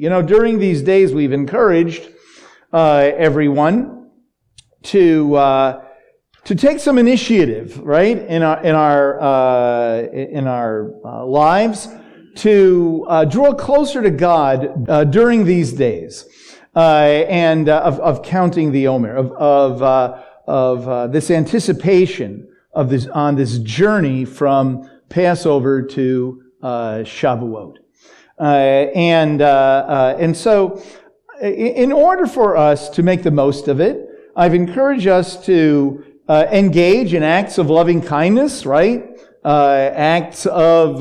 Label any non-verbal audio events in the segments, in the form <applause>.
You know, during these days, we've encouraged uh, everyone to uh, to take some initiative, right, in our in our uh, in our uh, lives to uh, draw closer to God uh, during these days, and of, of counting the Omer, of of of this anticipation of this on this journey from Passover to Shavuot. Uh, and, uh, uh, and so, in order for us to make the most of it, I've encouraged us to engage in acts of loving kindness, right? acts of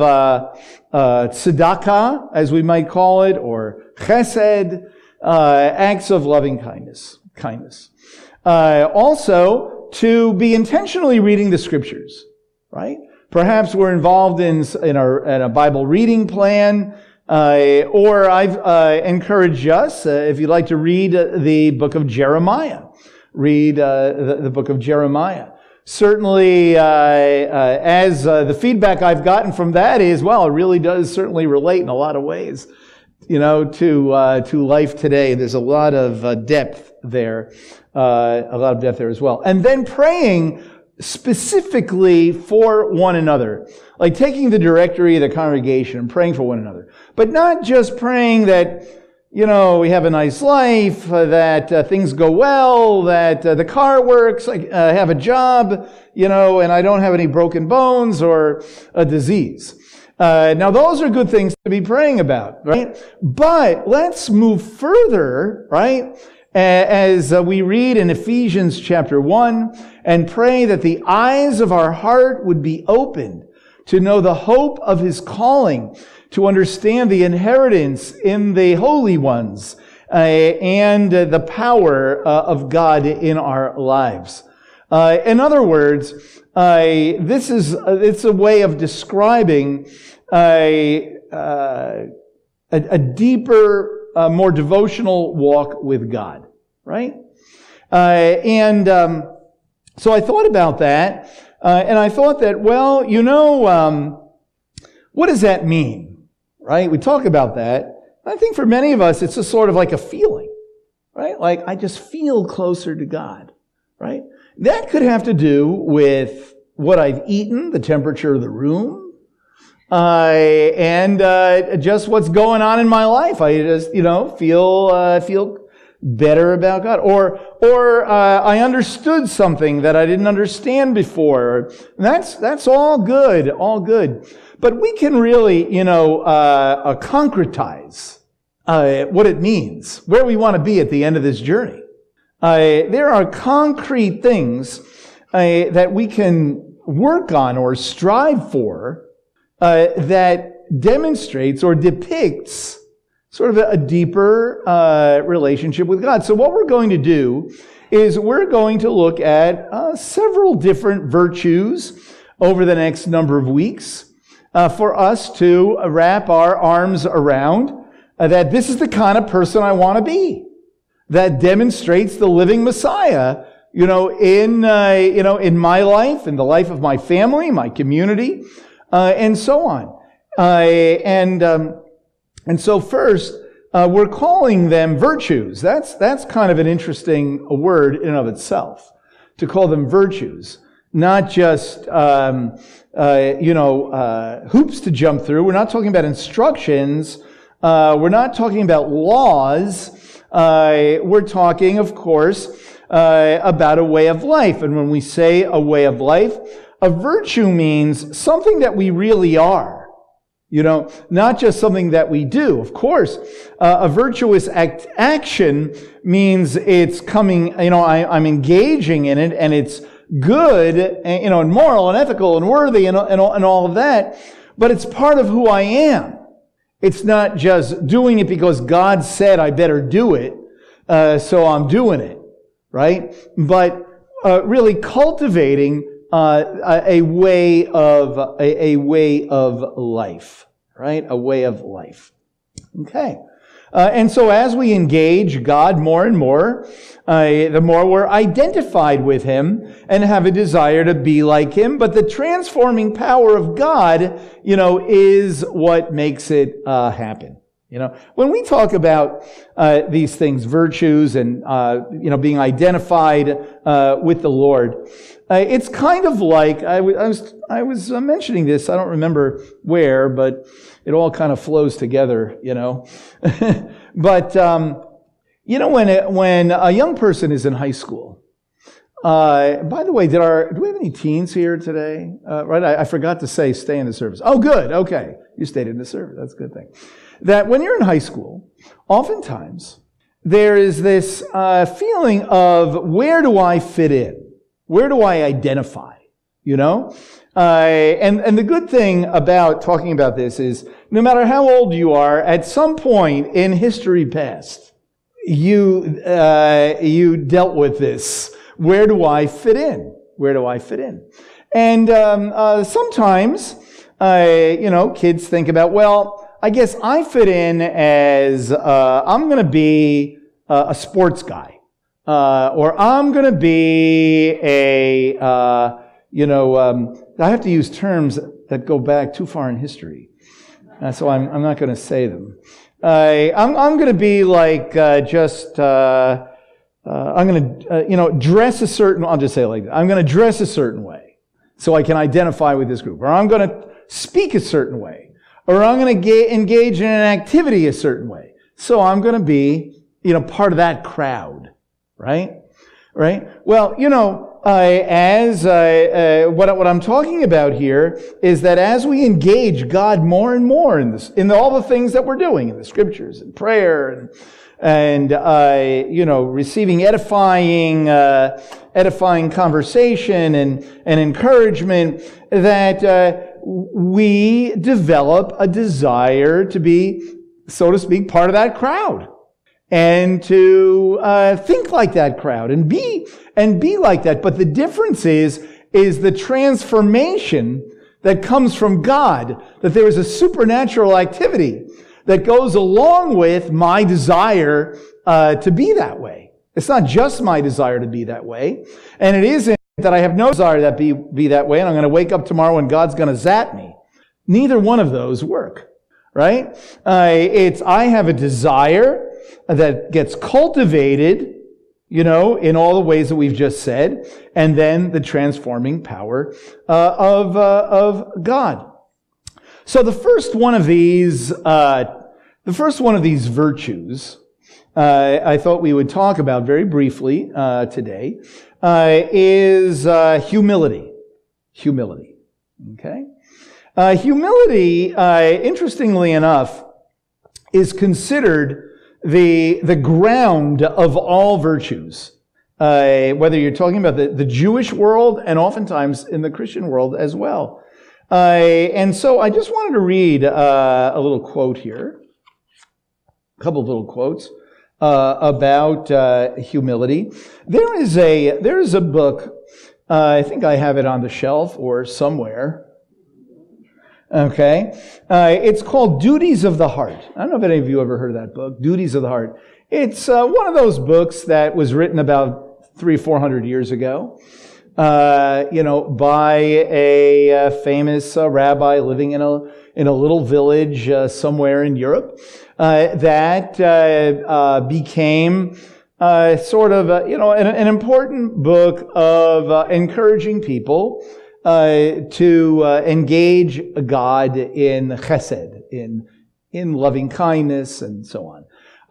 tzedakah, as we might call it, or chesed, acts of loving kindness. Kindness. also, to be intentionally reading the scriptures, right? Perhaps we're involved in, in, our, in a Bible reading plan. Uh, or I've uh, encouraged us, uh, if you'd like to read uh, the book of Jeremiah, read uh, the, the, book of Jeremiah. Certainly, uh, as the feedback I've gotten from that is, well, it really does certainly relate in a lot of ways, you know, to to life today. There's a lot of depth there, a lot of depth there as well. And then praying specifically for one another. Like taking the directory of the congregation and praying for one another. But not just praying that, you know, we have a nice life, uh, that uh, things go well, that uh, the car works, I uh, have a job, you know, and I don't have any broken bones or a disease. Uh, now, those are good things to be praying about, right? But let's move further, right? as we read in Ephesians chapter 1 and pray that the eyes of our heart would be opened to know the hope of his calling, to understand the inheritance in the holy ones, uh, and uh, the power uh, of God in our lives. Uh, in other words, uh, this is it's a way of describing a, a, a deeper more devotional walk with God, right? Uh, and um, so I thought about that, uh, and I thought that, well, you know, um, what does that mean, right? We talk about that. I think for many of us, it's just sort of like a feeling, right? Like I just feel closer to God, right? That could have to do with what I've eaten, the temperature of the room, uh, and uh, just what's going on in my life. I just, you know, feel uh, feel better about God, or or uh, I understood something that I didn't understand before. that's that's all good, all good. But we can really, you know, uh, uh, concretize what it means, where we want to be at the end of this journey. there are concrete things that we can work on or strive for uh, that demonstrates or depicts sort of a, deeper uh, relationship with God. So, what we're going to do is we're going to look at uh, several different virtues over the next number of weeks uh, for us to wrap our arms around uh, that this is the kind of person I want to be. That demonstrates the living Messiah, you know, in, uh, you know, in my life, in the life of my family, my community, uh, and so on. And, um, and so first, uh, we're calling them virtues. That's, that's kind of an interesting word in and of itself, to call them virtues. Not just, um, uh, you know, uh, hoops to jump through. We're not talking about instructions. Uh, we're not talking about laws. we're talking, of course, about a way of life. And when we say a way of life, a virtue means something that we really are. You know, not just something that we do. Of course, uh, a virtuous act, action means it's coming, you know, I, am engaging in it and it's good, and, you know, and moral and ethical and worthy and, and, and all of that. But it's part of who I am. It's not just doing it because God said I better do it, uh, so I'm doing it, right? But uh, really cultivating uh, a way of a, a, way of life, right? A way of life. Okay. Uh, and so as we engage God more and more, uh, the more we're identified with Him and have a desire to be like Him. But the transforming power of God, you know, is what makes it uh, happen. You know, when we talk about uh, these things, virtues and uh, you know being identified uh, with the Lord, uh, it's kind of like I, w- I was I was uh, mentioning this. I don't remember where, but it all kind of flows together. You know, <laughs> but um, you know when it, when a young person is in high school. Uh, by the way, did our do we have any teens here today? right, I, I forgot to say stay in the service. Oh, good. Okay, you stayed in the service. That's a good thing that when you're in high school, oftentimes there is this uh, feeling of where do I fit in? Where do I identify? You know? Uh, and, and the good thing about talking about this is no matter how old you are, at some point in history past, you, uh, you dealt with this. Where do I fit in? Where do I fit in? And um, uh, sometimes, uh, you know, kids think about, well, I guess I fit in as uh, I'm going to be uh, a sports guy, uh, or I'm going to be a, uh, you know, um, I have to use terms that go back too far in history, uh, so I'm, I'm not going to say them. I'm, I'm going to be like uh, just. I'm going to, you know, dress a certain. I'll just say like that. I'm going to dress a certain way, so I can identify with this group, or I'm going to speak a certain way or I'm going to engage in an activity a certain way. So I'm going to be, you know, part of that crowd, right? Right? Well, you know, uh, as uh, uh, what, what I'm talking about here is that as we engage God more and more in this, in all the things that we're doing in the scriptures and prayer and and uh, you know receiving edifying uh, edifying conversation and and encouragement that uh, we develop a desire to be, so to speak, part of that crowd and to uh, think like that crowd and be and be like that. But the difference is is the transformation that comes from God. That there is a supernatural activity that goes along with my desire uh, to be that way. It's not just my desire to be that way, and it isn't that I have no desire that be, be that way, and I'm going to wake up tomorrow and God's going to zap me. Neither one of those work, right? Uh, it's, I have a desire that gets cultivated, you know, in all the ways that we've just said, and then the transforming power uh, of, uh, of God. So the first one of these, uh, the first one of these virtues, uh, I thought we would talk about very briefly uh, today uh, is uh, humility. Humility. Okay? Uh, humility, uh, interestingly enough, is considered the, the ground of all virtues. Uh, whether you're talking about the, the Jewish world and oftentimes in the Christian world as well. Uh, and so I just wanted to read a little quote here, a couple of little quotes uh, about uh, humility. There is a there is a book. Uh, I think I have it on the shelf or somewhere. Okay, uh, it's called Duties of the Heart. I don't know if any of you ever heard of that book, Duties of the Heart. It's uh, one of those books that was written about three, four hundred years ago. Uh, you know, by a, famous rabbi living in a in a little village somewhere in Europe. Uh, that uh, uh, became sort of, you know, an, an, important book of encouraging people to engage God in chesed, in, in loving kindness and so on.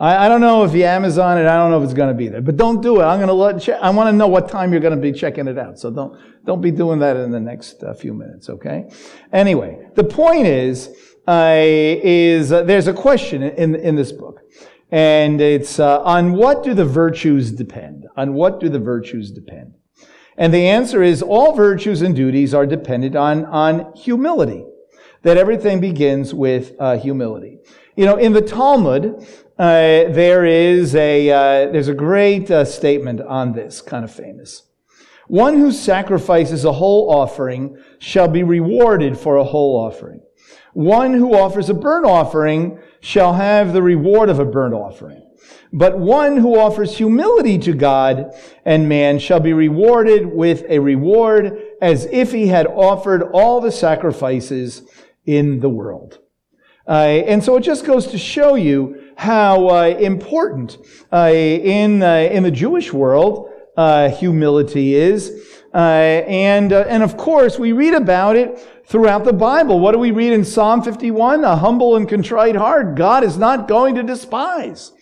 I, I, don't know if you Amazon it. I don't know if it's going to be there, but don't do it. I'm going to let. I want to know what time you're going to be checking it out. So don't don't be doing that in the next uh, few minutes. Okay. Anyway, the point is uh, is uh, there's a question in, in this book. And it's uh, on what do the virtues depend? On what do the virtues depend? And the answer is all virtues and duties are dependent on, on humility. That everything begins with uh, humility. You know, in the Talmud, uh, there is a uh, there's a great statement on this, kind of famous. One who sacrifices a whole offering shall be rewarded for a whole offering. One who offers a burnt offering shall have the reward of a burnt offering. But one who offers humility to God and man shall be rewarded with a reward as if he had offered all the sacrifices in the world. Uh, and so it just goes to show you how uh, important uh, in, uh, in the Jewish world uh, humility is. And, and of course, we read about it throughout the Bible. What do we read in Psalm 51? A humble and contrite heart God is not going to despise.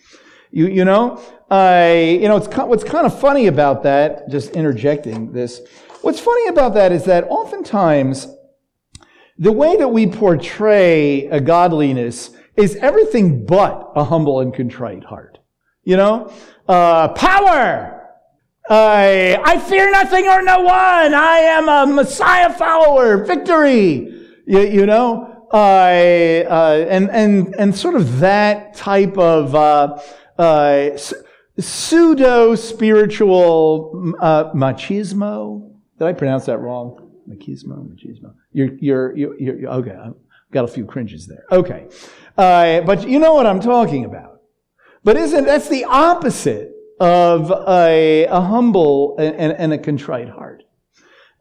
You, you know, you know, it's, what's kind of funny about that, just interjecting this, what's funny about that is that oftentimes the way that we portray a godliness is everything but a humble and contrite heart. You know, uh, power. I, I fear nothing or no one. I am a Messiah follower. Victory. You, you know, I, uh, and, and, and sort of that type of, uh, uh, pseudo spiritual uh, machismo. Did I pronounce that wrong? Machismo, machismo. You're, you're, you're, you're okay. I've got a few cringes there. Okay. Uh, but you know what I'm talking about. But isn't, that's the opposite of a, a humble and, and, and, a contrite heart.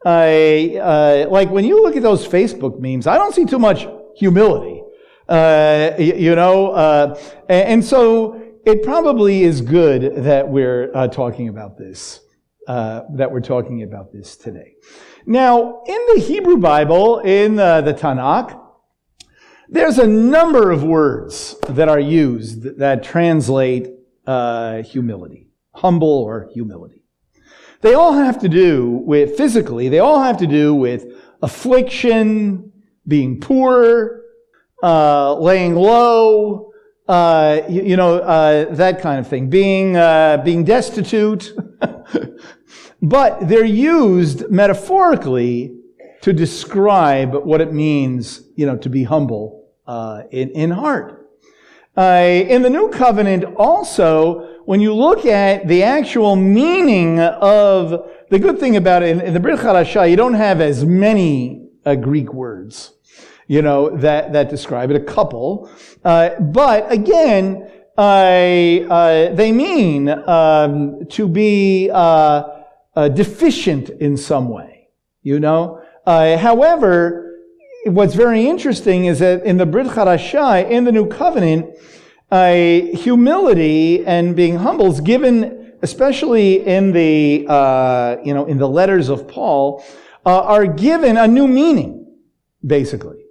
Uh, like when you look at those Facebook memes, I don't see too much humility. Uh, you, you, know, uh, and, and, so it probably is good that we're uh, talking about this, uh, that we're talking about this today. Now, in the Hebrew Bible, in uh, the Tanakh, there's a number of words that are used that translate uh, humility, humble or humility. They all have to do with, physically, they all have to do with affliction, being poor, uh, laying low, uh, you, you, know, uh, that kind of thing, being, uh, being destitute. <laughs> but they're used metaphorically to describe what it means, you know, to be humble uh, in, in heart. Uh, in the New Covenant, also, when you look at the actual meaning of the good thing about it in, in the Brit Chadashah, you don't have as many uh, Greek words, you know, that that describe it. A couple, uh, but again, uh, they mean um, to be uh, deficient in some way, you know. Uh, however, what's very interesting is that in the Brit Chadashah, in the New Covenant, uh, humility and being humble is given, especially in the, uh, you know, in the letters of Paul, uh, are given a new meaning, basically.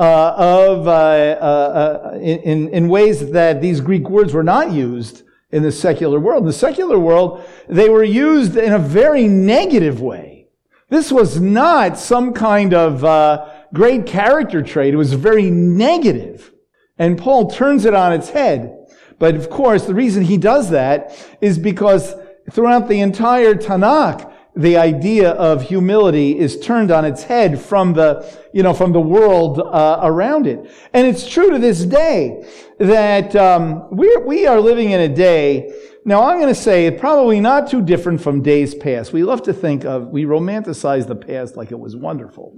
Uh, of uh, uh, in, in ways that these Greek words were not used in the secular world. In the secular world, they were used in a very negative way. This was not some kind of uh, great character trait. It was very negative. And Paul turns it on its head. But of course, the reason he does that is because throughout the entire Tanakh, the idea of humility is turned on its head from the, you know, from the world uh, around it. And it's true to this day that um, we we are living in a day. Now, I'm going to say probably not too different from days past. We love to think of, we romanticize the past like it was wonderful.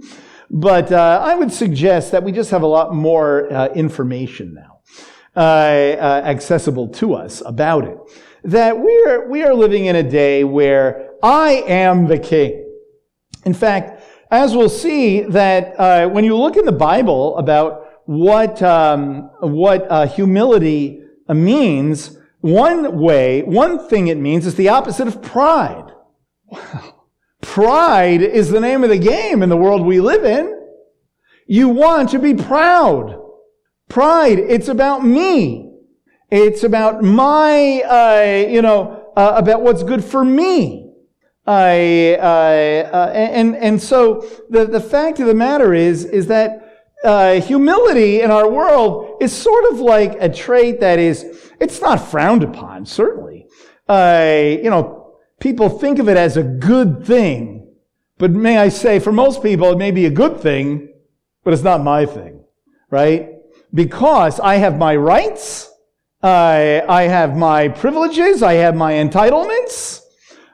But uh, I would suggest that we just have a lot more uh, information now uh, uh, accessible to us about it. That we are, we are living in a day where I am the king. In fact, as we'll see that uh, when you look in the Bible about what um, what uh, humility means, one way, one thing it means is the opposite of pride. Wow. <laughs> Pride is the name of the game in the world we live in. You want to be proud. Pride, it's about me. It's about my, uh, you know, uh, about what's good for me. I, uh, and, and so the, the fact of the matter is, is that uh, humility in our world is sort of like a trait that is, it's not frowned upon, certainly. Uh, you know, people think of it as a good thing. But may I say, for most people, it may be a good thing, but it's not my thing, right? Because I have my rights, I, I have my privileges, I have my entitlements,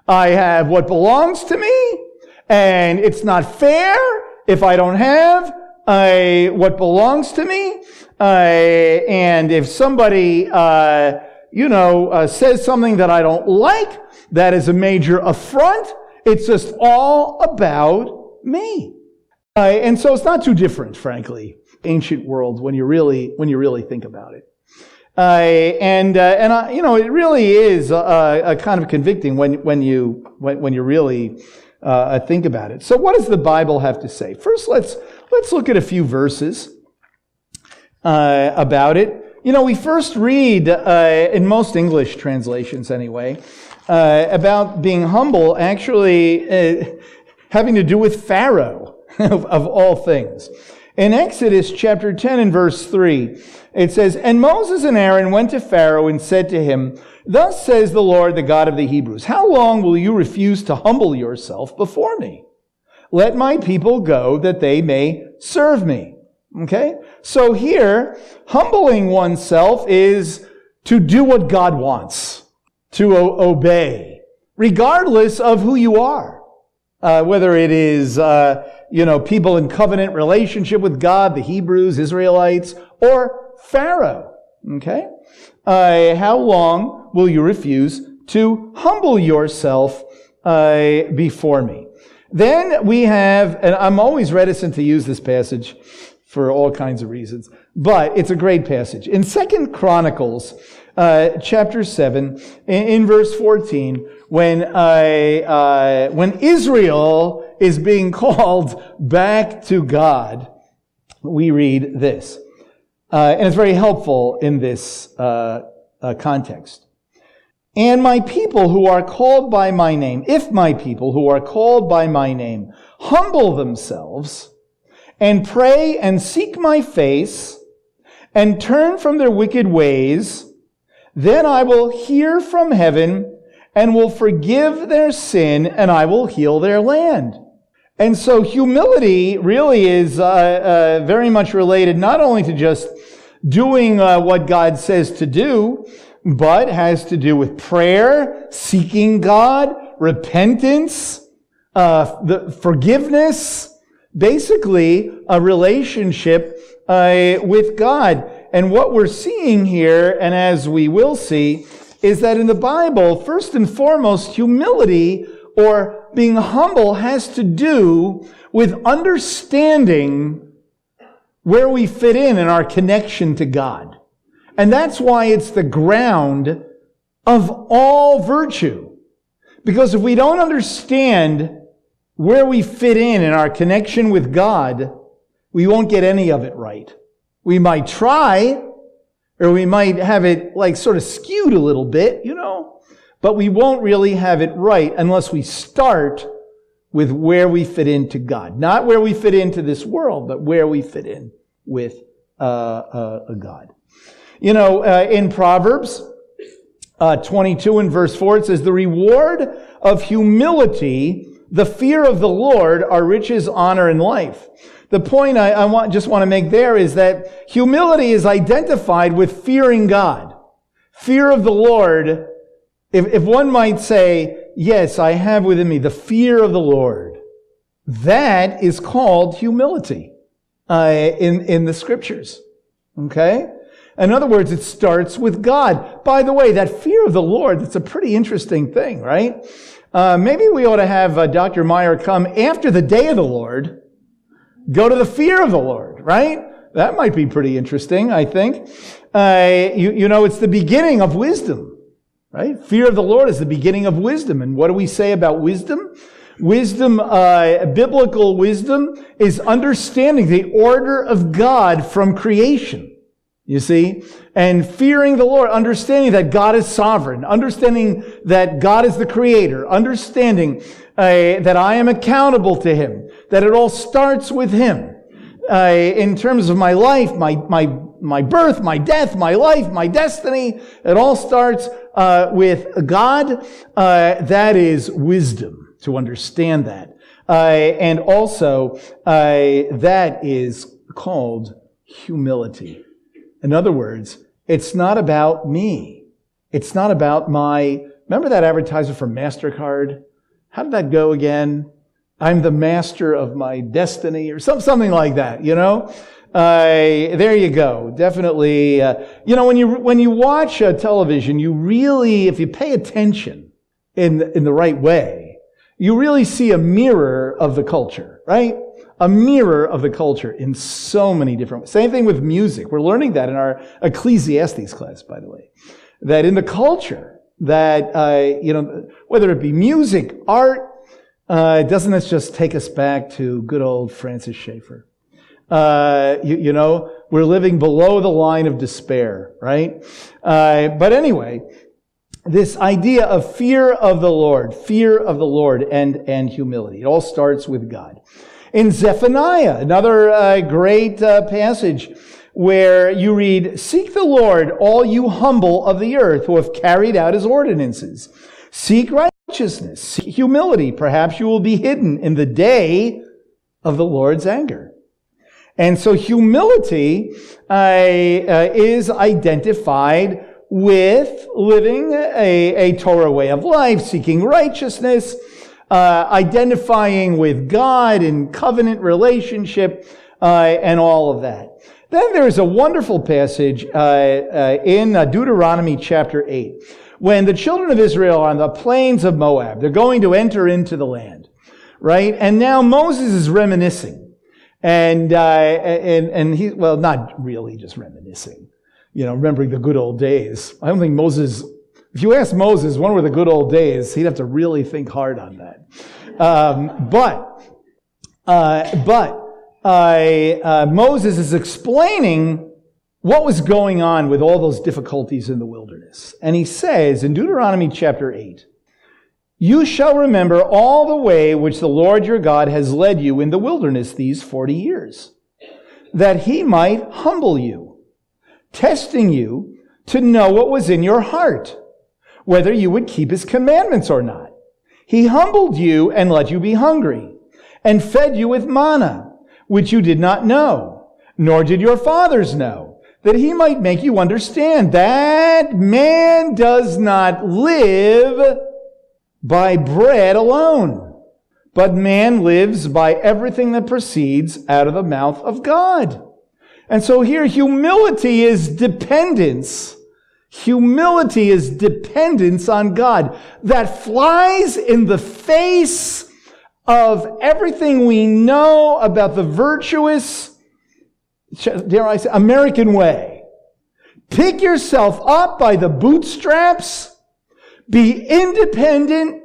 I have what belongs to me, and it's not fair if I don't have uh, what belongs to me. Uh, and if somebody, uh, you know, uh, says something that I don't like, that is a major affront. It's just all about me. Uh, and so it's not too different, frankly, ancient world when you really, when you really think about it. Uh, and uh, and you know it really is a, kind of convicting when when you when, when you really uh, think about it. So what does the Bible have to say? First, let's let's look at a few verses about it. You know, we first read in most English translations, anyway, about being humble. Actually, having to do with Pharaoh <laughs> of, of all things. In Exodus chapter 10 and verse 3, it says, And Moses and Aaron went to Pharaoh and said to him, Thus says the Lord, the God of the Hebrews, How long will you refuse to humble yourself before me? Let my people go that they may serve me. Okay? So here, humbling oneself is to do what God wants, to o- obey, regardless of who you are. Uh, whether it is, uh, you know, people in covenant relationship with God, the Hebrews, Israelites, or Pharaoh. Okay? Uh, how long will you refuse to humble yourself uh, before me? Then we have, and I'm always reticent to use this passage for all kinds of reasons, but it's a great passage. In Second Chronicles, uh, chapter 7, in, in, verse 14, when, uh, uh, when Israel is being <laughs> called back to God, we read this. Uh, and it's very helpful in this uh, context. And my people who are called by my name, if my people who are called by my name humble themselves and pray and seek my face and turn from their wicked ways, then I will hear from heaven and will forgive their sin and I will heal their land. And so humility really is uh, uh, very much related not only to just doing uh, what God says to do, but has to do with prayer, seeking God, repentance, uh, the forgiveness, basically a relationship uh, with God. And what we're seeing here, and as we will see, is that in the Bible, first and foremost, humility or being humble has to do with understanding where we fit in in our connection to God. And that's why it's the ground of all virtue. Because if we don't understand where we fit in in our connection with God, we won't get any of it right. We might try, or we might have it like sort of skewed a little bit, you know, but we won't really have it right unless we start with where we fit into God. Not where we fit into this world, but where we fit in with uh, uh, a God. You know, uh, in Proverbs uh, 22 and verse 4, it says, The reward of humility, the fear of the Lord, are riches, honor, and life. The point I, I want, just want to make there is that humility is identified with fearing God. Fear of the Lord if, if one might say, yes, I have within me the fear of the Lord, that is called humility uh, in, in the scriptures. Okay? In other words, it starts with God. By the way, that fear of the Lord, that's a pretty interesting thing, right? Uh, maybe we ought to have uh, Dr. Meyer come after the day of the Lord, go to the fear of the Lord, right? That might be pretty interesting, I think. Uh, you, you know, it's the beginning of wisdom. Right? Fear of the Lord is the beginning of wisdom. And what do we say about wisdom? Wisdom, uh, biblical wisdom is understanding the order of God from creation. You see? And fearing the Lord, understanding that God is sovereign, understanding that God is the creator, understanding uh, that I am accountable to Him, that it all starts with Him. Uh, in terms of my life, my, my, my birth, my death, my life, my destiny, it all starts uh, with God, uh, that is wisdom to understand that. Uh, and also, uh, that is called humility. In other words, it's not about me. It's not about my, remember that advertiser for MasterCard? How did that go again? I'm the master of my destiny or some, something like that, you know? Uh, there you go. Definitely. Uh, you know, when you when you watch uh, television, you really, if you pay attention in in the right way, you really see a mirror of the culture, right? A mirror of the culture in so many different ways. Same thing with music. We're learning that in our Ecclesiastes class, by the way. That in the culture, that, uh, you know, whether it be music, art, uh, doesn't this just take us back to good old Francis Schaeffer? Uh, you, you, know, we're living below the line of despair, right? Uh, but anyway, this idea of fear of the Lord, fear of the Lord and, and humility. It all starts with God. In Zephaniah, another uh, great uh, passage where you read, Seek the Lord, all you humble of the earth who have carried out his ordinances. Seek righteousness, seek humility. Perhaps you will be hidden in the day of the Lord's anger. And so humility uh, uh, is identified with living a, a Torah way of life, seeking righteousness, uh, identifying with God in covenant relationship, uh, and all of that. Then there's a wonderful passage uh, uh in uh, Deuteronomy chapter 8 when the children of Israel are on the plains of Moab. They're going to enter into the land, right? And now Moses is reminiscing. And, uh, and, and he, well, not really just reminiscing, you know, remembering the good old days. I don't think Moses if you ask Moses, when were the good old days? He'd have to really think hard on that. Um, but, uh, but uh, Moses is explaining what was going on with all those difficulties in the wilderness. And he says in Deuteronomy chapter 8, You shall remember all the way which the Lord your God has led you in the wilderness these 40 years, that he might humble you, testing you to know what was in your heart whether you would keep his commandments or not. He humbled you and let you be hungry, and fed you with manna, which you did not know, nor did your fathers know, that he might make you understand that man does not live by bread alone, but man lives by everything that proceeds out of the mouth of God. And so here, humility is dependence Humility is dependence on God that flies in the face of everything we know about the virtuous, dare I say, American way. Pick yourself up by the bootstraps, be independent,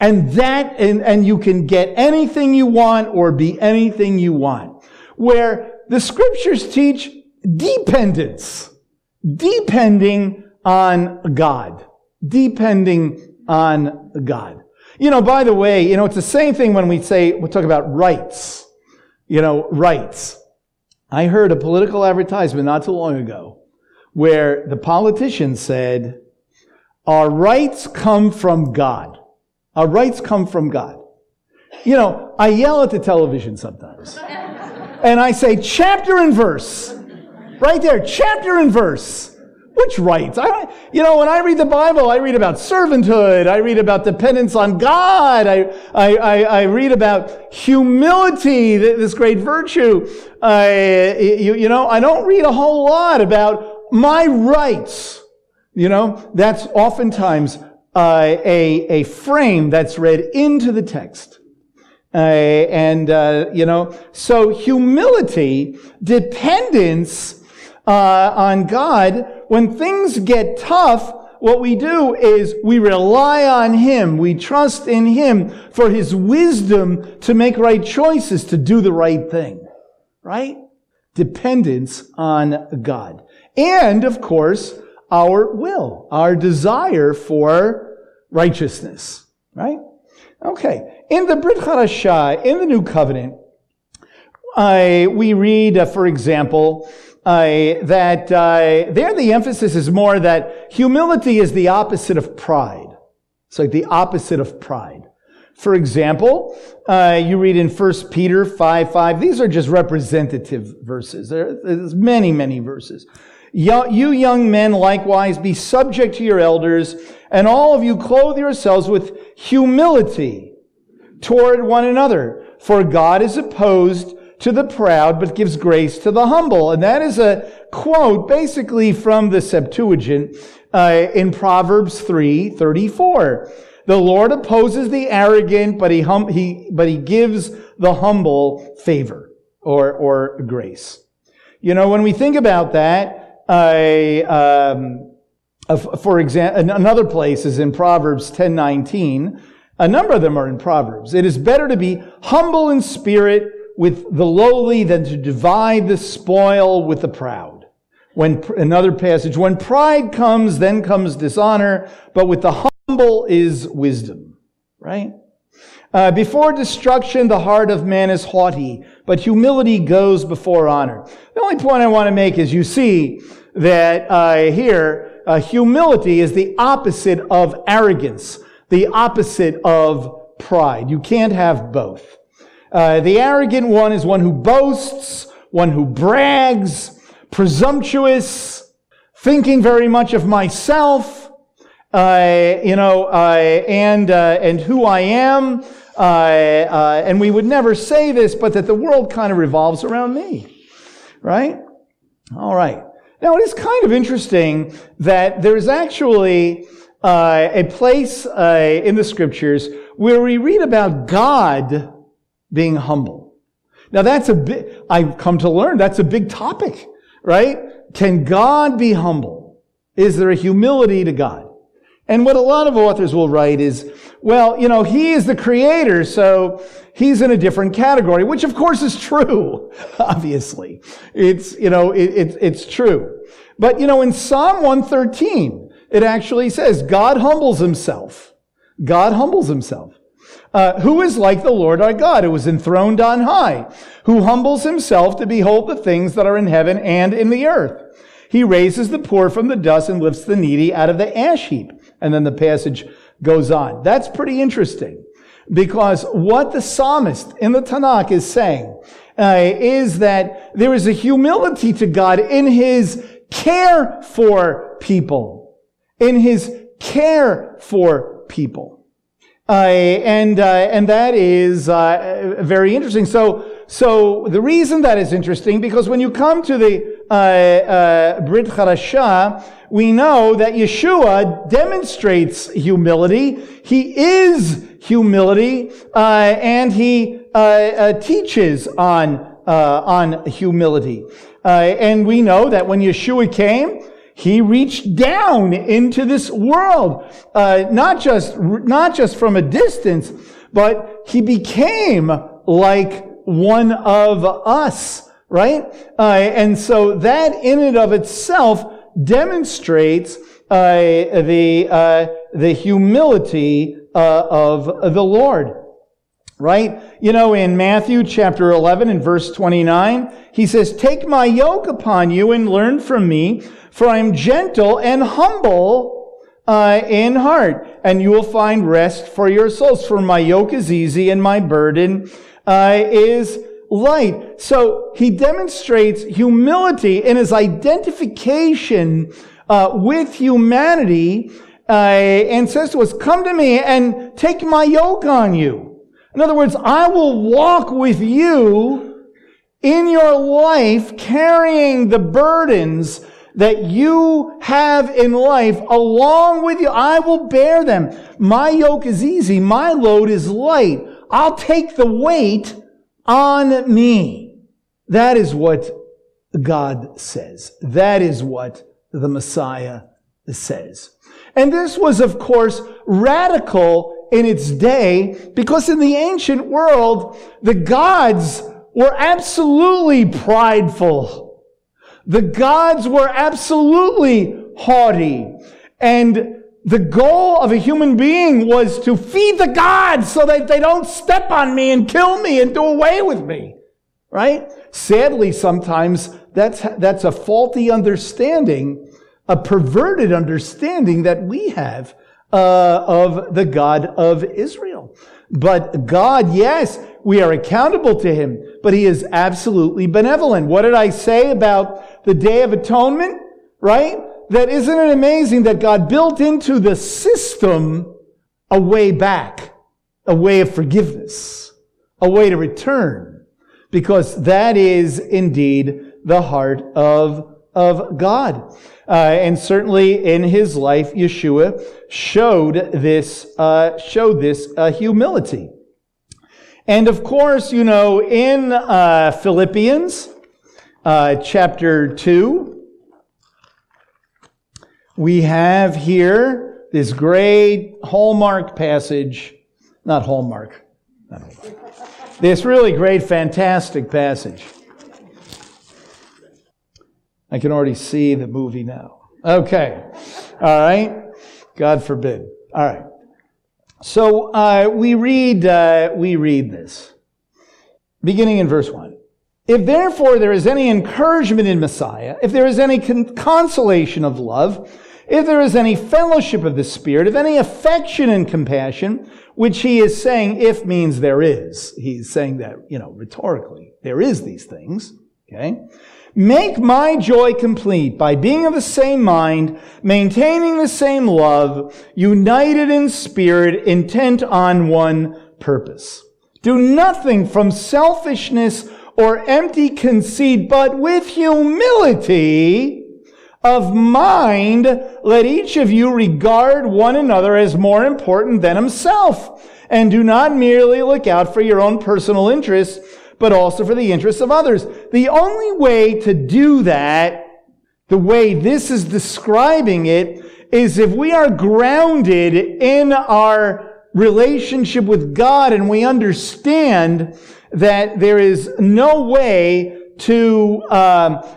and that, and, and you can get anything you want or be anything you want. Where the scriptures teach dependence depending on God. Depending on God. You know, by the way, you know, it's the same thing when we say, we talk about rights. You know, rights. I heard a political advertisement not too long ago where the politician said, our rights come from God. Our rights come from God. You know, I yell at the television sometimes. and I say, chapter and verse. Right there, chapter and verse. Which rights? I, you know, when I read the Bible, I read about servanthood. I read about dependence on God. I, I, I, I read about humility, this great virtue. I, you, you know, I don't read a whole lot about my rights. You know, that's oftentimes uh, a, a frame that's read into the text. Uh, and, uh, you know, so humility, dependence, uh, on God, when things get tough, what we do is we rely on Him. We trust in Him for His wisdom to make right choices, to do the right thing. Right? Dependence on God. And, of course, our will, our desire for righteousness. Right? Okay. In the Brit Hadashah, in the New Covenant, I, we read, uh, for example, uh, that uh, there the emphasis is more that humility is the opposite of pride. It's like the opposite of pride. For example, uh, you read in 1 Peter 5 5, these are just representative verses. there's many, many verses. You young men likewise be subject to your elders, and all of you clothe yourselves with humility toward one another. For God is opposed to the proud, but gives grace to the humble. And that is a quote basically from the Septuagint uh, in Proverbs 3 34. The Lord opposes the arrogant, but he, hum- he, but he gives the humble favor or, or grace. You know, when we think about that, I, um, for example, another place is in Proverbs 10:19. A number of them are in Proverbs. It is better to be humble in spirit with the lowly than to divide the spoil with the proud. When another passage, when pride comes, then comes dishonor, but with the humble is wisdom. Right? Uh, before destruction, the heart of man is haughty, but humility goes before honor. The only point I want to make is you see that uh, here, uh, humility is the opposite of arrogance the opposite of pride. You can't have both. Uh, the arrogant one is one who boasts, one who brags, presumptuous, thinking very much of myself, uh, you know, uh, and uh, and who I am. Uh, uh, and we would never say this, but that the world kind of revolves around me, right? All right. Now it is kind of interesting that there's actually uh, a place in the scriptures where we read about God being humble. Now that's a big, I've come to learn that's a big topic, right? Can God be humble? Is there a humility to God? And what a lot of authors will write is, well, you know, he is the creator, so he's in a different category, which of course is true, <laughs> obviously. It's, you know, it, it, it's true. But, you know, in Psalm 113, it actually says God humbles himself. God humbles himself. Uh, who is like the Lord our God, who is enthroned on high, who humbles himself to behold the things that are in heaven and in the earth. He raises the poor from the dust and lifts the needy out of the ash heap. And then the passage goes on. That's pretty interesting because what the psalmist in the Tanakh is saying uh, is that there is a humility to God in his care for people in his care for people. Uh, and, uh, and that is uh, very interesting. So, so the reason that is interesting, because when you come to the uh, uh, Brit Chadashah, we know that Yeshua demonstrates humility. He is humility, uh, and he teaches on on humility. and we know that when Yeshua came, he reached down into this world, uh, not just not just from a distance, but he became like one of us, right? Uh, and so that in and of itself demonstrates uh, the uh, the humility uh, of the Lord right? You know, in Matthew chapter 11 and verse 29, he says, Take my yoke upon you and learn from me, for I am gentle and humble uh, in heart, and you will find rest for your souls. For my yoke is easy and my burden uh, is light. So he demonstrates humility in his identification uh, with humanity uh, and says to us, Come to me and take my yoke on you. In other words, I will walk with you in your life carrying the burdens that you have in life along with you. I will bear them. My yoke is easy. My load is light. I'll take the weight on me. That is what God says. That is what the Messiah says. And this was, of course, radical in its day because in the ancient world, the gods were absolutely prideful. The gods were absolutely haughty. And the goal of a human being was to feed the gods so that they don't step on me and kill me and do away with me. Right? Sadly, sometimes that's, that's a faulty understanding, a perverted understanding that we have uh, of the God of Israel. But God, yes, we are accountable to Him, but He is absolutely benevolent. What did I say about the Day of Atonement? Right? That isn't it amazing that God built into the system a way back, a way of forgiveness, a way to return, because that is indeed the heart of, of God. Uh, and certainly in his life, Yeshua showed this, uh, showed this uh, humility. And of course, you know, in uh, Philippians uh, chapter 2, we have here this great hallmark passage, not hallmark, not hallmark, this really great, fantastic passage. I can already see the movie now. Okay. All right. God forbid. All right. So uh, we read uh, we read this, beginning in verse one. If therefore there is any encouragement in Messiah, if there is any con- consolation of love, if there is any fellowship of the Spirit, if any affection and compassion, which he is saying, if means there is. He's saying that, you know, rhetorically. There is these things. Okay? Make my joy complete by being of the same mind, maintaining the same love, united in spirit, intent on one purpose. Do nothing from selfishness or empty conceit, but with humility of mind, let each of you regard one another as more important than himself. And do not merely look out for your own personal interests, but also for the interests of others. The only way to do that, the way this is describing it, is if we are grounded in our relationship with God and we understand that there is no way to, uh,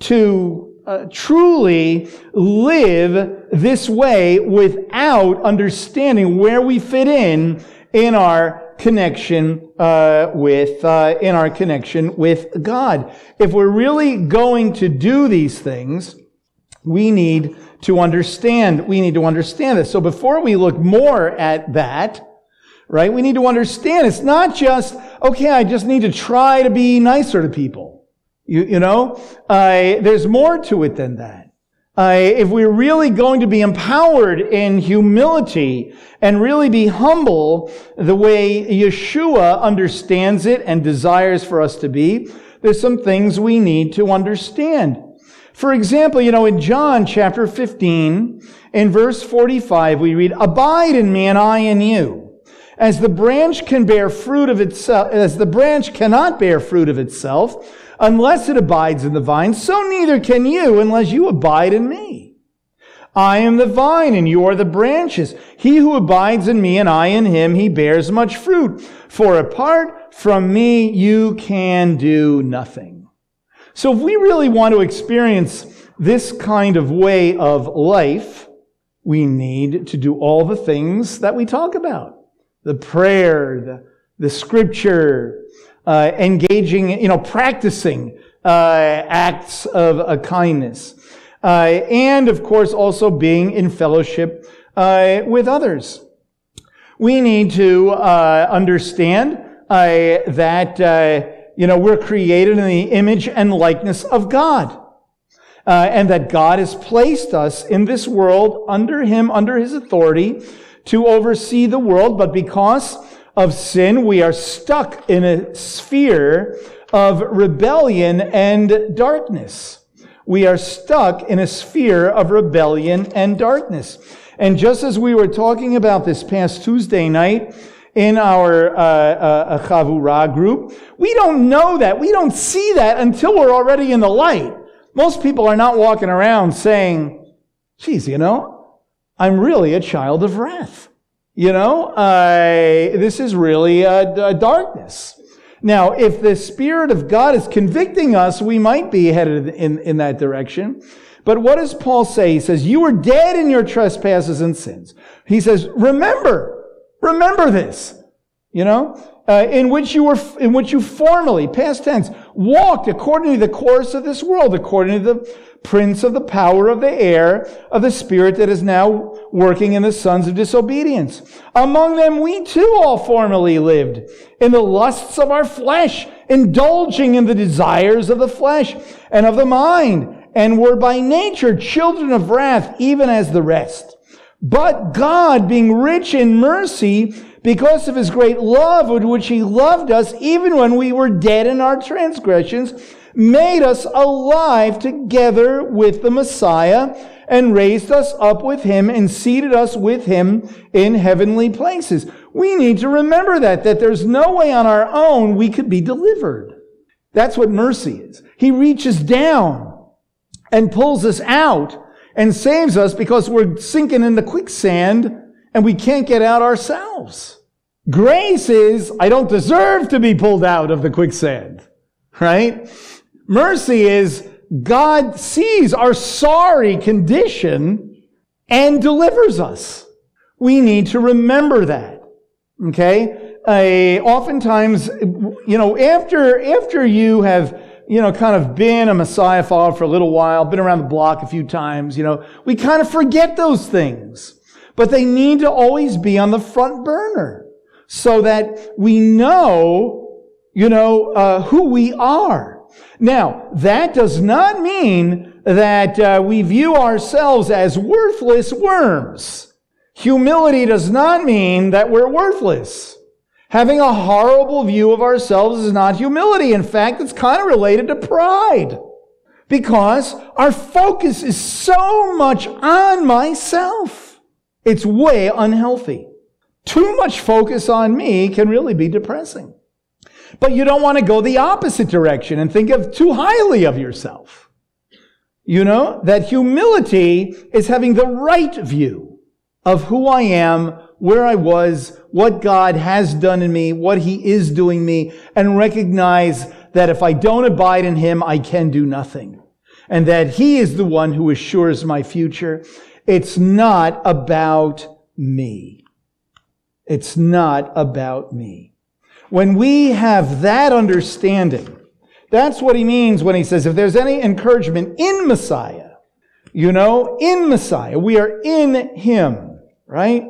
to uh, truly live this way without understanding where we fit in in our connection uh, with uh, in our connection with God. If we're really going to do these things, we need to understand. We need to understand this. So before we look more at that, right, we need to understand it's not just okay. I just need to try to be nicer to people. You, you know, uh, there's more to it than that. Uh, if we're really going to be empowered in humility and really be humble the way Yeshua understands it and desires for us to be, there's some things we need to understand. For example, you know, in John chapter 15, in verse 45, we read, Abide in me and I in you. As the branch can bear fruit of itself, as the branch cannot bear fruit of itself, unless it abides in the vine, so neither can you unless you abide in me. I am the vine and you are the branches. He who abides in me and I in him, he bears much fruit. For apart from me, you can do nothing. So if we really want to experience this kind of way of life, we need to do all the things that we talk about. The prayer, the, the scripture, uh, engaging, you know, practicing uh, acts of uh, kindness. Uh, and of course, also being in fellowship uh, with others. We need to uh, understand that, you know, we're created in the image and likeness of God. and that God has placed us in this world under Him, under His authority, to oversee the world, but because of sin, we are stuck in a sphere of rebellion and darkness. We are stuck in a sphere of rebellion and darkness. And just as we were talking about this past Tuesday night in our uh, uh, Chavurah group, we don't know that. We don't see that until we're already in the light. Most people are not walking around saying, geez, you know, I'm really a child of wrath. You know, uh, this is really a, a darkness. Now, if the Spirit of God is convicting us, we might be headed in, in that direction. But what does Paul say? He says, You were dead in your trespasses and sins. He says, Remember, remember this. You know, uh, in which you were, in which you formerly, past tense, walked according to the course of this world, according to the prince of the power of the air, of the spirit that is now working in the sons of disobedience. Among them we too all formerly lived in the lusts of our flesh, indulging in the desires of the flesh and of the mind, and were by nature children of wrath, even as the rest. But God, being rich in mercy, because of his great love with which he loved us, even when we were dead in our transgressions, made us alive together with the Messiah and raised us up with him and seated us with him in heavenly places. We need to remember that, that there's no way on our own we could be delivered. That's what mercy is. He reaches down and pulls us out and saves us because we're sinking in the quicksand and we can't get out ourselves. Grace is, I don't deserve to be pulled out of the quicksand, right? Mercy is, God sees our sorry condition and delivers us. We need to remember that. Okay? Uh, oftentimes, you know, after, after you have, you know, kind of been a Messiah follower for a little while, been around the block a few times, you know, we kind of forget those things. But they need to always be on the front burner so that we know, you know, uh, who we are. Now, that does not mean that uh, we view ourselves as worthless worms. Humility does not mean that we're worthless. Having a horrible view of ourselves is not humility. In fact, it's kind of related to pride. Because our focus is so much on myself. It's way unhealthy. Too much focus on me can really be depressing. But you don't want to go the opposite direction and think of too highly of yourself. You know, that humility is having the right view of who I am, where I was, what God has done in me, what he is doing me, and recognize that if I don't abide in him, I can do nothing. And that he is the one who assures my future. It's not about me. It's not about me. When we have that understanding, that's what he means when he says, if there's any encouragement in Messiah, you know, in Messiah, we are in him, right?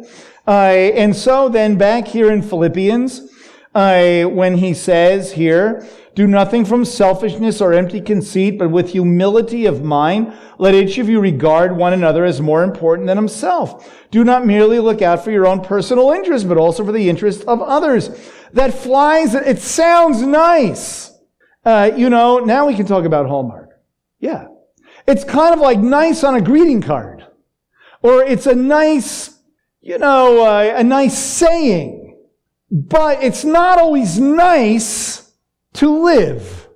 Uh, and so then back here in Philippians, uh, when he says here, do nothing from selfishness or empty conceit, but with humility of mind, let each of you regard one another as more important than himself. Do not merely look out for your own personal interest, but also for the interest of others. That flies, it sounds nice. Uh, you know, now we can talk about Hallmark. Yeah. It's kind of like nice on a greeting card. Or it's a nice, you know, uh, a nice saying. But it's not always nice to live.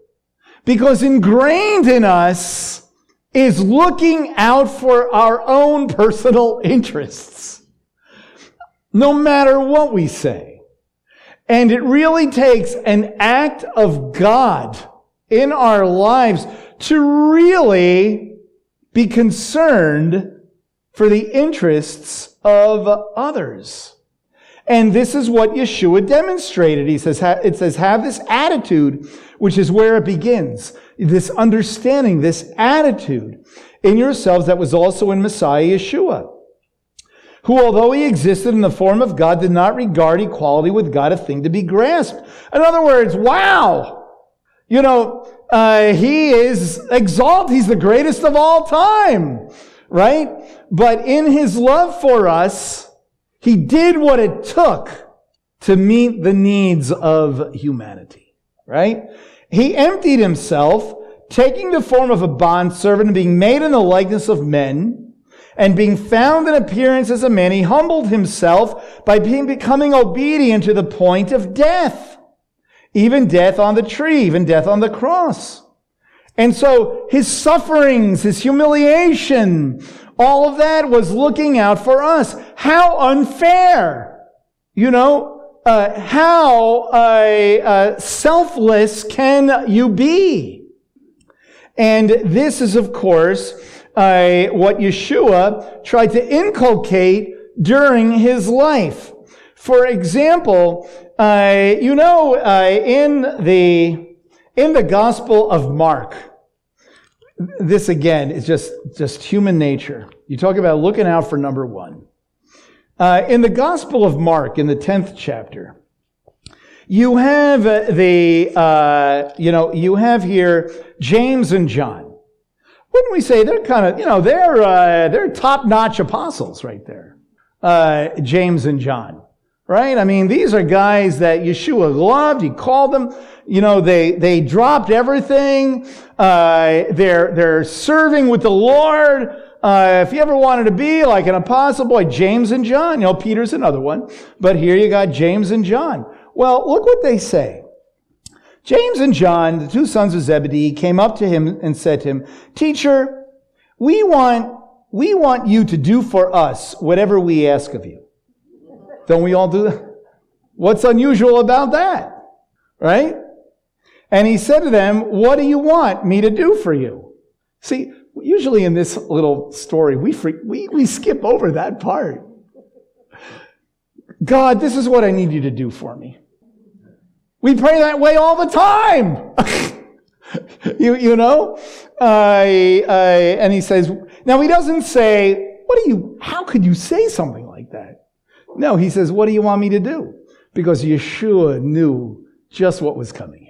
Because ingrained in us is looking out for our own personal <laughs> interests. No matter what we say. And it really takes an act of God in our lives to really be concerned for the interests of others. And this is what Yeshua demonstrated. He says, it says, have this attitude, which is where it begins. This understanding, this attitude in yourselves that was also in Messiah Yeshua, who, although he existed in the form of God, did not regard equality with God a thing to be grasped. In other words, wow! You know, uh, he is exalted. He's the greatest of all time, right? But in his love for us, he did what it took to meet the needs of humanity, right? He emptied himself, taking the form of a bondservant and being made in the likeness of men, and being found in appearance as a man, he humbled himself by being, becoming obedient to the point of death, even death on the tree, even death on the cross. And so his sufferings, his humiliation, all of that was looking out for us. How unfair! You know, uh, how uh, selfless can you be? And this is, of course, what Yeshua tried to inculcate during his life. For example, uh, you know, uh, in the in the Gospel of Mark, this again is just, just human nature. You talk about looking out for number one. Uh, in the Gospel of Mark, in the 10th chapter, you have the, uh, you know, you have here James and John. Wouldn't we say they're kind of, you know, they're, uh, they're top-notch apostles right there. Uh, James and John right? I mean, these are guys that Yeshua loved. He called them. You know, they, they dropped everything. Uh, they're, they're serving with the Lord. Uh, if you ever wanted to be like an apostle, boy, James and John, you know, Peter's another one, but here you got James and John. Well, look what they say. James and John, the two sons of Zebedee, came up to him and said to him, Teacher, we want, we want you to do for us whatever we ask of you. Don't we all do that? What's unusual about that? Right? And he said to them, What do you want me to do for you? See, usually in this little story, we, we, we skip over that part. God, this is what I need you to do for me. We pray that way all the time. <laughs> you, you know? Uh, and he says, now he doesn't say, what do you, how could you say something like that? No, he says, what do you want me to do? Because Yeshua knew just what was coming.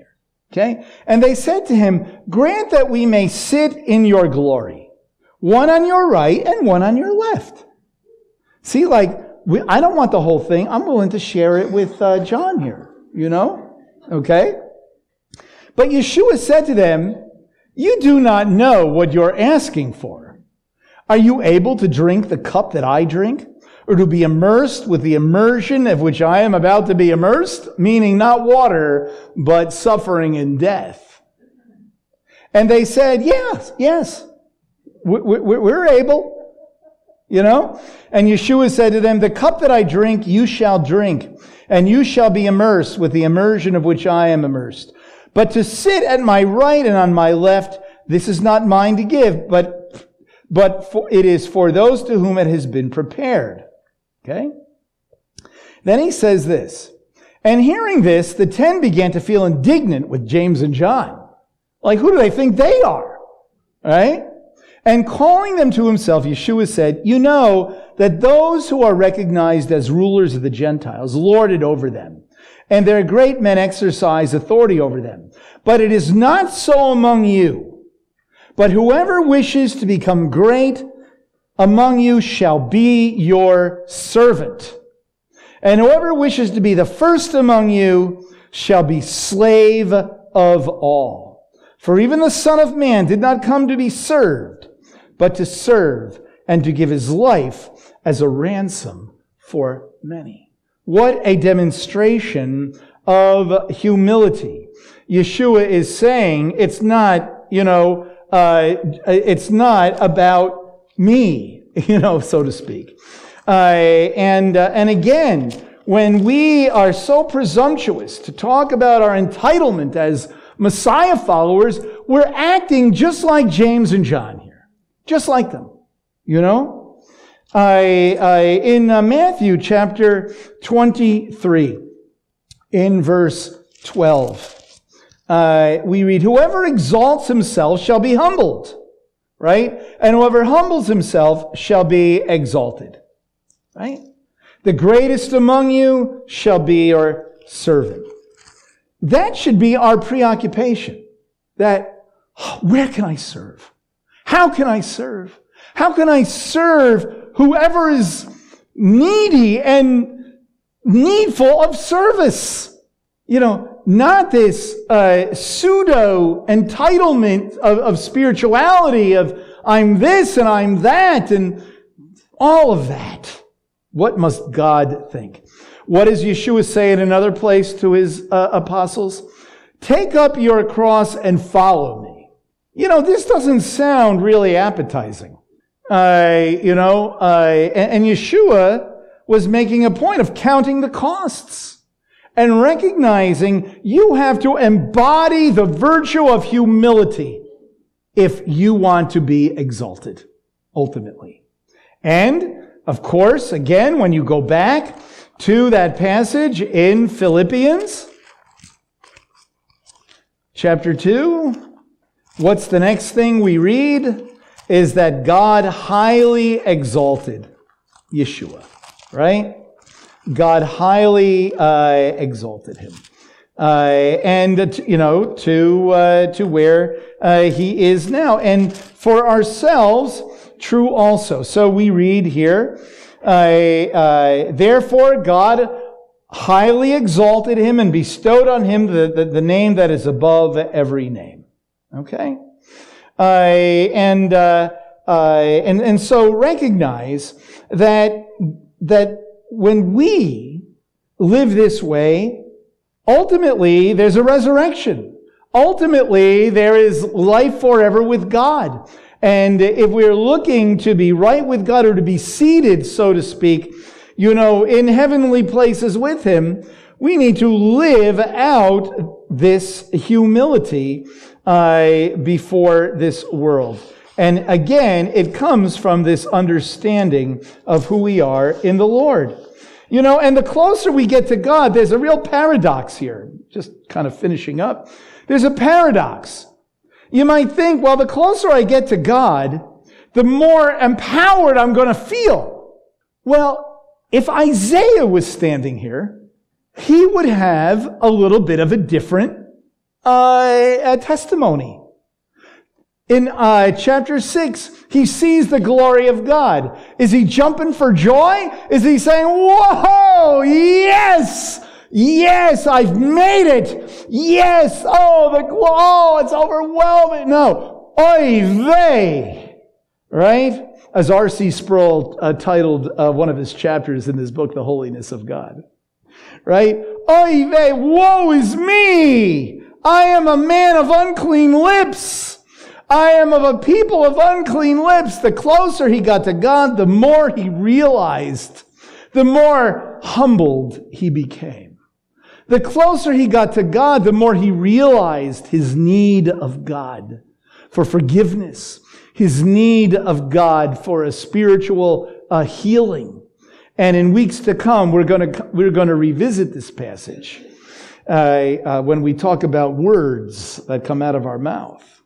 Okay? And they said to him, grant that we may sit in your glory, one on your right and one on your left. See, like, we, I don't want the whole thing. I'm willing to share it with uh, John here, you know? Okay? But Yeshua said to them, You do not know what you're asking for. Are you able to drink the cup that I drink? Or to be immersed with the immersion of which I am about to be immersed? Meaning not water, but suffering and death. And they said, Yes, yes, we're able. You know? And Yeshua said to them, The cup that I drink, you shall drink and you shall be immersed with the immersion of which I am immersed. But to sit at my right and on my left, this is not mine to give, but, but for, it is for those to whom it has been prepared. Okay? Then he says this, and hearing this, the ten began to feel indignant with James and John. Like, who do they think they are? Right? And calling them to himself, Yeshua said, You know that those who are recognized as rulers of the Gentiles lord it over them, and their great men exercise authority over them. But it is not so among you. But whoever wishes to become great among you shall be your servant. And whoever wishes to be the first among you shall be slave of all. For even the Son of Man did not come to be served, but to serve and to give his life as a ransom for many. What a demonstration of humility. Yeshua is saying it's not, you know, uh, it's not about me, <laughs> you know, so to speak. Uh, and, uh, and again, when we are so presumptuous to talk about our entitlement as Messiah followers, we're acting just like James and John here. Just like them. You know? I, I, in uh, Matthew chapter 23, in verse 12, uh, we read, Whoever exalts himself shall be humbled, right? And whoever humbles himself shall be exalted, right? The greatest among you shall be your servant. That should be our preoccupation. That, where can I serve? How can I serve? How can I serve whoever is needy and needful of service? You know, not this uh, pseudo entitlement of, of spirituality of I'm this and I'm that and all of that. What must God think? What does Yeshua say in another place to his uh, apostles? Take up your cross and follow me. You know, this doesn't sound really appetizing. Uh, you know, uh, and, and Yeshua was making a point of counting the costs and recognizing you have to embody the virtue of humility if you want to be exalted, ultimately. And, of course, again, when you go back to that passage in Philippians, chapter 2, What's the next thing we read? Is that God highly exalted Yeshua, right? God highly uh, exalted him. Uh, and you know to uh, to where uh, he is now, and for ourselves, true also. So we read here, uh, uh, therefore God highly exalted him and bestowed on him the, the, the name that is above every name. Okay? Uh, and uh, uh, and, and so recognize that, that when we live this way, ultimately there's a resurrection. Ultimately, there is life forever with God. And if we're looking to be right with God or to be seated, so to speak, you know, in heavenly places with Him, we need to live out this humility uh, before this world. And again, it comes from this understanding of who we are in the Lord. You know, and the closer we get to God, there's a real paradox here. Just kind of finishing up. There's a paradox. You might think, well, the closer I get to God, the more empowered I'm going to feel. Well, if Isaiah was standing here, he would have a little bit of a different uh, testimony. In uh, chapter 6, he sees the glory of God. Is he jumping for joy? Is he saying, Whoa, yes, yes, I've made it. Yes, oh, the oh, it's overwhelming. No, oy vey, right? As R.C. Sproul uh, titled uh, one of his chapters in his book, The Holiness of God. Right? Oy vey, woe is me. I am a man of unclean lips. I am of a people of unclean lips. The closer he got to God, the more he realized, the more humbled he became. The closer he got to God, the more he realized his need of God for forgiveness, his need of God for a spiritual uh, healing. And in weeks to come, we're going to, we're going to revisit this passage uh, uh, when we talk about words that come out of our mouth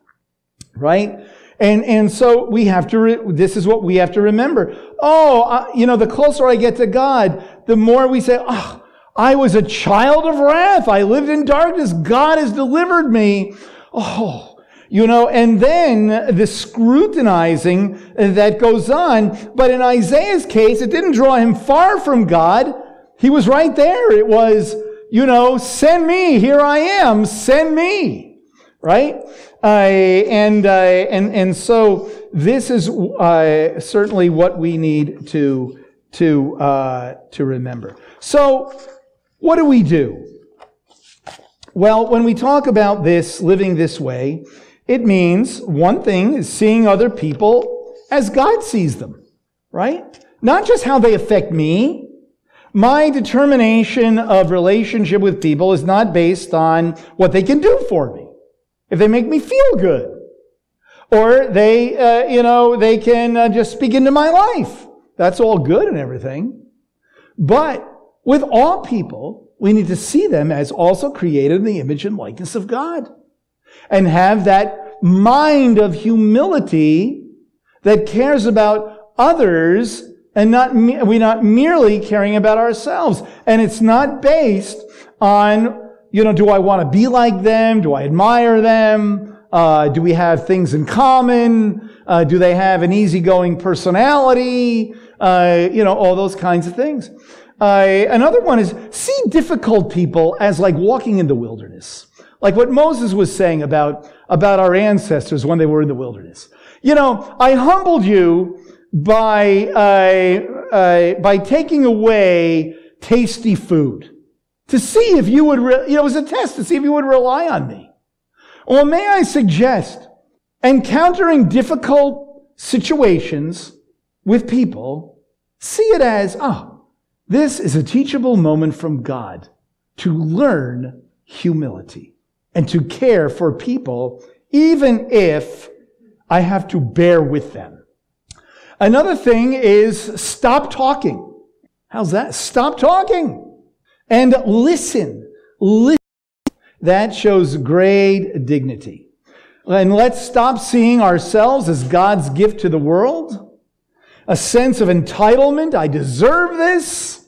right? And, and so we have to, re- this is what we have to remember. Oh, uh, you know, the closer I get to God, the more we say, oh, I was a child of wrath. I lived in darkness. God has delivered me. Oh, you know, and then the scrutinizing that goes on. But in Isaiah's case, it didn't draw him far from God. He was right there. It was, you know, send me. Here I am. Send me. Right? Uh, and, uh, and, and so this is uh, certainly what we need to, to, uh, to remember. So, what do we do? Well, when we talk about this, living this way, it means one thing is seeing other people as God sees them, right? Not just how they affect me. My determination of relationship with people is not based on what they can do for me if they make me feel good, or they, uh, you know, they can uh, just speak into my life. That's all good and everything. But with all people, we need to see them as also created in the image and likeness of God and have that mind of humility that cares about others and not we're not merely caring about ourselves. And it's not based on you know, do I want to be like them? Do I admire them? Uh, do we have things in common? Uh, do they have an easygoing personality? Uh, you know, all those kinds of things. Uh, another one is see difficult people as like walking in the wilderness. Like what Moses was saying about, about our ancestors when they were in the wilderness. You know, I humbled you by, uh, uh, by taking away tasty food to see if you would, re- you know, it was a test to see if you would rely on me. Or may I suggest encountering difficult situations with people, see it as, oh, this is a teachable moment from God to learn humility and to care for people, even if I have to bear with them. Another thing is stop talking. How's that? Stop talking and listen. Listen. That shows great dignity. And let's stop seeing ourselves as God's gift to the world. A sense of entitlement. I deserve this.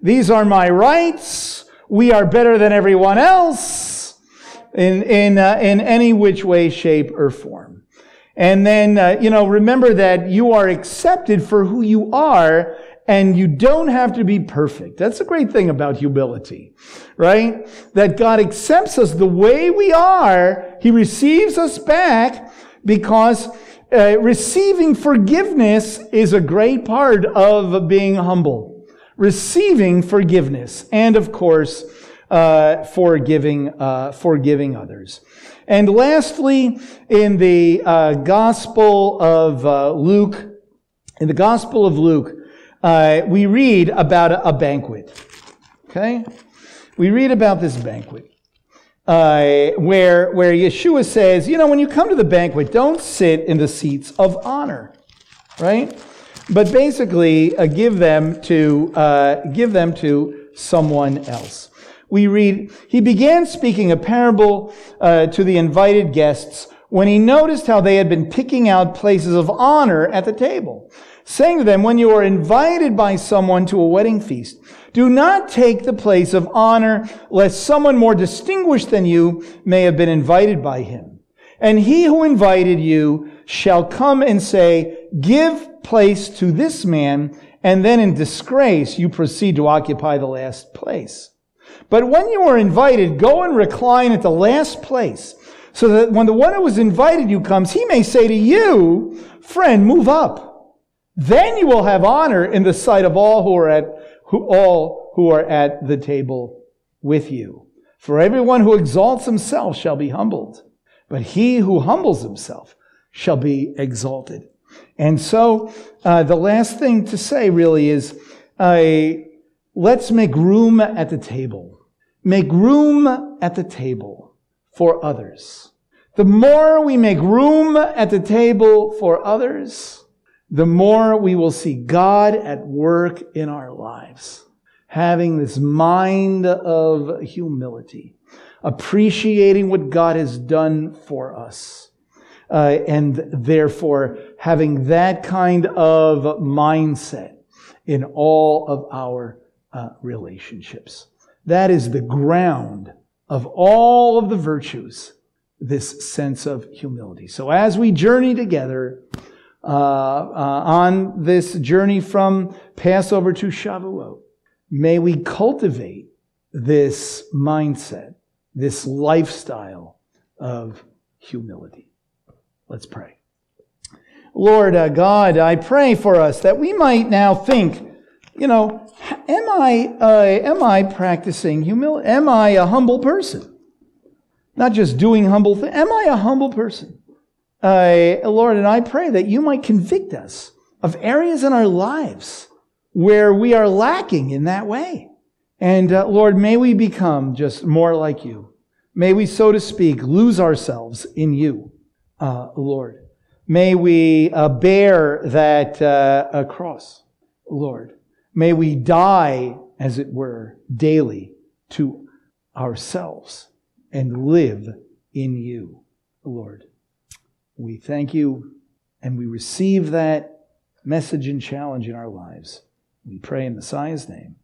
These are my rights. We are better than everyone else in, in, uh, in any which way, shape, or form. And then, uh, you know, remember that you are accepted for who you are and you don't have to be perfect. That's a great thing about humility, right? That God accepts us the way we are. He receives us back because Uh, receiving forgiveness is a great part of being humble. Receiving forgiveness, and of course, uh, forgiving, uh, forgiving others. And lastly, in the uh, Gospel of uh, Luke, in the Gospel of Luke, uh, we read about a, a, banquet. Okay, we read about this banquet. Uh, where, where Yeshua says, you know, when you come to the banquet, don't sit in the seats of honor, right? But basically, uh, give them to uh, give them to someone else. We read, he began speaking a parable uh, to the invited guests when he noticed how they had been picking out places of honor at the table, saying to them, when you are invited by someone to a wedding feast, do not take the place of honor, lest someone more distinguished than you may have been invited by him. And he who invited you shall come and say, give place to this man, and then in disgrace you proceed to occupy the last place. But when you are invited, go and recline at the last place, so that when the one who was invited you comes, he may say to you, friend, move up. Then you will have honor in the sight of all who are at who, all who are at the table with you. For everyone who exalts himself shall be humbled, but he who humbles himself shall be exalted. And so, uh, the last thing to say really is, uh, let's make room at the table. Make room at the table for others. The more we make room at the table for others, the more we will see God at work in our lives, having this mind of humility, appreciating what God has done for us, uh, and therefore having that kind of mindset in all of our uh, relationships. That is the ground of all of the virtues, this sense of humility. So as we journey together, uh, uh, on this journey from Passover to Shavuot. May we cultivate this mindset, this lifestyle of humility. Let's pray. Lord uh, God, I pray for us that we might now think, you know, am I, uh, am I practicing humility? Am I a humble person? Not just doing humble things. Am I a humble person? Uh, Lord, and I pray that you might convict us of areas in our lives where we are lacking in that way. And uh, Lord, may we become just more like you. May we, so to speak, lose ourselves in you, uh, Lord. May we uh, bear that uh, cross, Lord. May we die, as it were, daily to ourselves and live in you, Lord. We thank you and we receive that message and challenge in our lives. We pray in Messiah's name.